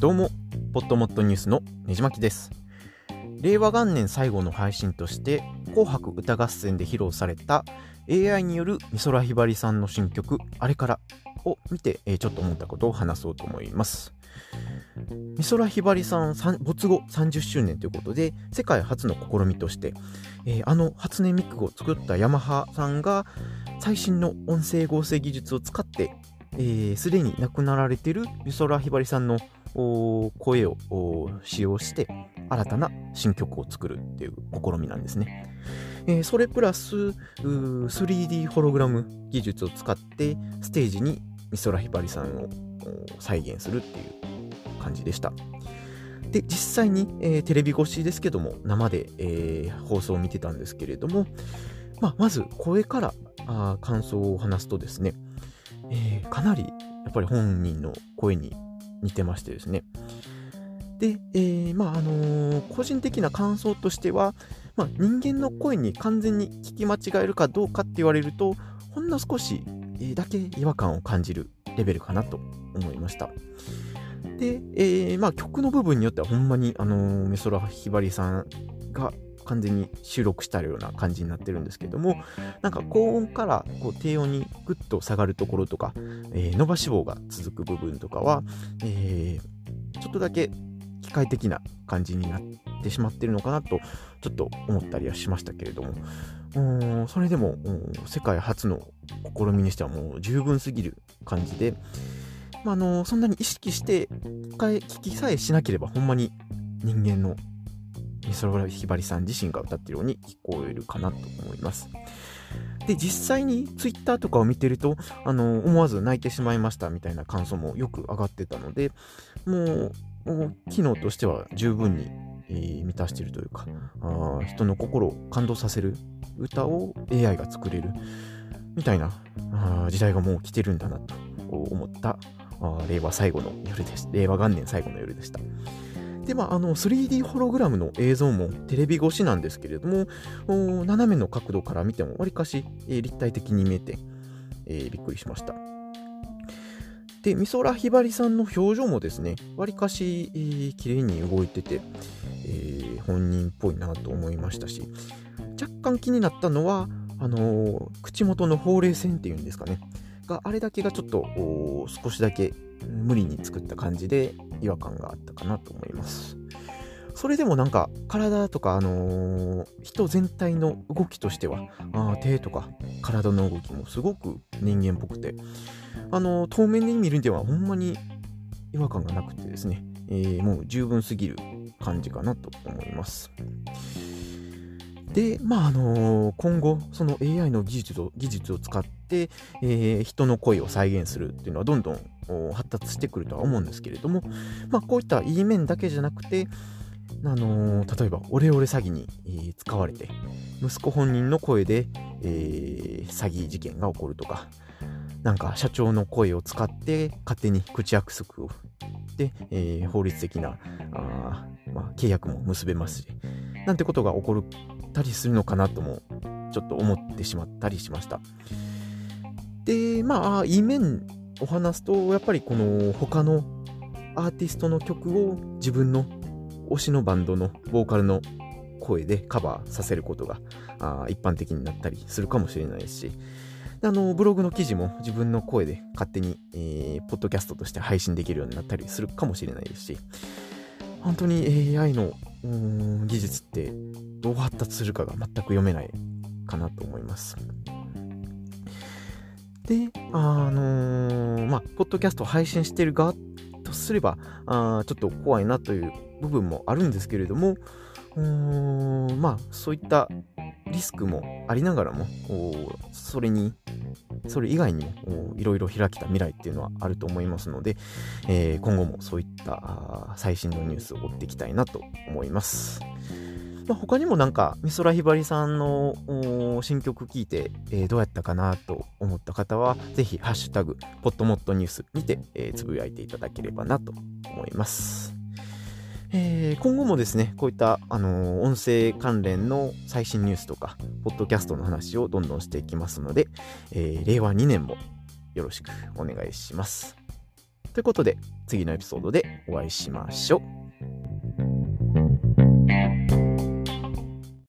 どうも、ポットモットニュースのねじまきです。令和元年最後の配信として、紅白歌合戦で披露された AI による美空ひばりさんの新曲、あれからを見て、え、ちょっと思ったことを話そうと思います。美空ひばりさん没後30周年ということで、世界初の試みとして、えー、あの初音ミクを作ったヤマハさんが最新の音声合成技術を使ってすで、に亡くなられている美空ひばりさんの声を使用して新たな新曲を作るっていう試みなんですね。えー、それプラス 3D ホログラム技術を使ってステージに美空ひばりさんを再現するっていう感じでした。で、実際に、えー、テレビ越しですけども、生で、えー、放送を見てたんですけれども、まあ、まず声からあ感想を話すとですね、えー、かなりやっぱり本人の声に似てましてですね。で、えー、まああのー、個人的な感想としては、まあ、人間の声に完全に聞き間違えるかどうかって言われると、ほんの少しだけ違和感を感じるレベルかなと思いました。で、えー、まあ曲の部分によってはほんまに、あのー、美空ひばりさんが完全に収録したような感じになってるんですけども、なんか高音からこう低音にグッと下がるところとか、えー、伸ばし棒が続く部分とかは、えー、ちょっとだけ機械的な感じになってしまってるのかなと、ちょっと思ったりはしましたけれども、うんそれでも世界初の試みにしてはもう十分すぎる感じで、まあ、のそんなに意識して聞きさえしなければほんまに人間の美空ひばりさん自身が歌ってるように聞こえるかなと思います。で、実際に Twitter とかを見てると、あの、思わず泣いてしまいましたみたいな感想もよく上がってたので、もう、機能としては十分に、えー、満たしているというかあ、人の心を感動させる歌を AI が作れるみたいなあ時代がもう来てるんだなと思ったあ令和最後の夜でした。令和元年最後の夜でした。で、まあ、あの、3D ホログラムの映像もテレビ越しなんですけれども、斜めの角度から見てもわりかし、え、立体的に見えて、え、びっくりしました。で、美空ひばりさんの表情もですね、わりかし、えー、綺麗に動いてて、えー、本人っぽいなと思いましたし、若干気になったのは、あのー、口元のほうれい線っていうんですかね。があれだけがちょっと少しだけ無理に作った感じで違和感があったかなと思います。それでもなんか体とか、あのー、人全体の動きとしてはあ手とか体の動きもすごく人間っぽくて、あのー、遠目に見るんではほんまに違和感がなくてですね、えー、もう十分すぎる感じかなと思います。で、まああの今後、その AI の技術を技術を使って、えー、人の声を再現するっていうのはどんどん発達してくるとは思うんですけれども、まあ、こういったいい面だけじゃなくて、あのー、例えば、オレオレ詐欺に、えー、使われて、息子本人の声で、えー、詐欺事件が起こるとか、なんか社長の声を使って勝手に口約束をで、え、法律的なあ、まあ、契約も結べますし、なんてことが起こるったりするのかなとも、ちょっと思ってしまったりしました。で、まあ、いい面を話すと、やっぱりこの他のアーティストの曲を自分の推しのバンドのボーカルの声でカバーさせることがあ一般的になったりするかもしれないですし、あのブログの記事も自分の声で勝手に、えー、ポッドキャストとして配信できるようになったりするかもしれないですし、本当に AI の技術ってどう発達するかが全く読めないかなと思います。で、あのー、まあ、ポッドキャストを配信してる側とすれば、あちょっと怖いなという部分もあるんですけれども、まあ、そういったリスクもありながらも、それに、それ以外にもいろいろ開けた未来っていうのはあると思いますので、えー、今後もそういった最新のニュースを追っていきたいなと思います。まあ、他にもなんか、美空ひばりさんの新曲聴いて、えー、どうやったかなと思った方は、ぜひ、ハッシュタグ、ポットモットニュースにて、えー、つぶやいていただければなと思います。えー、今後もですね、こういった、あのー、音声関連の最新ニュースとか、ポッドキャストの話をどんどんしていきますので、えー、令和2年もよろしくお願いします。ということで、次のエピソードでお会いしましょう。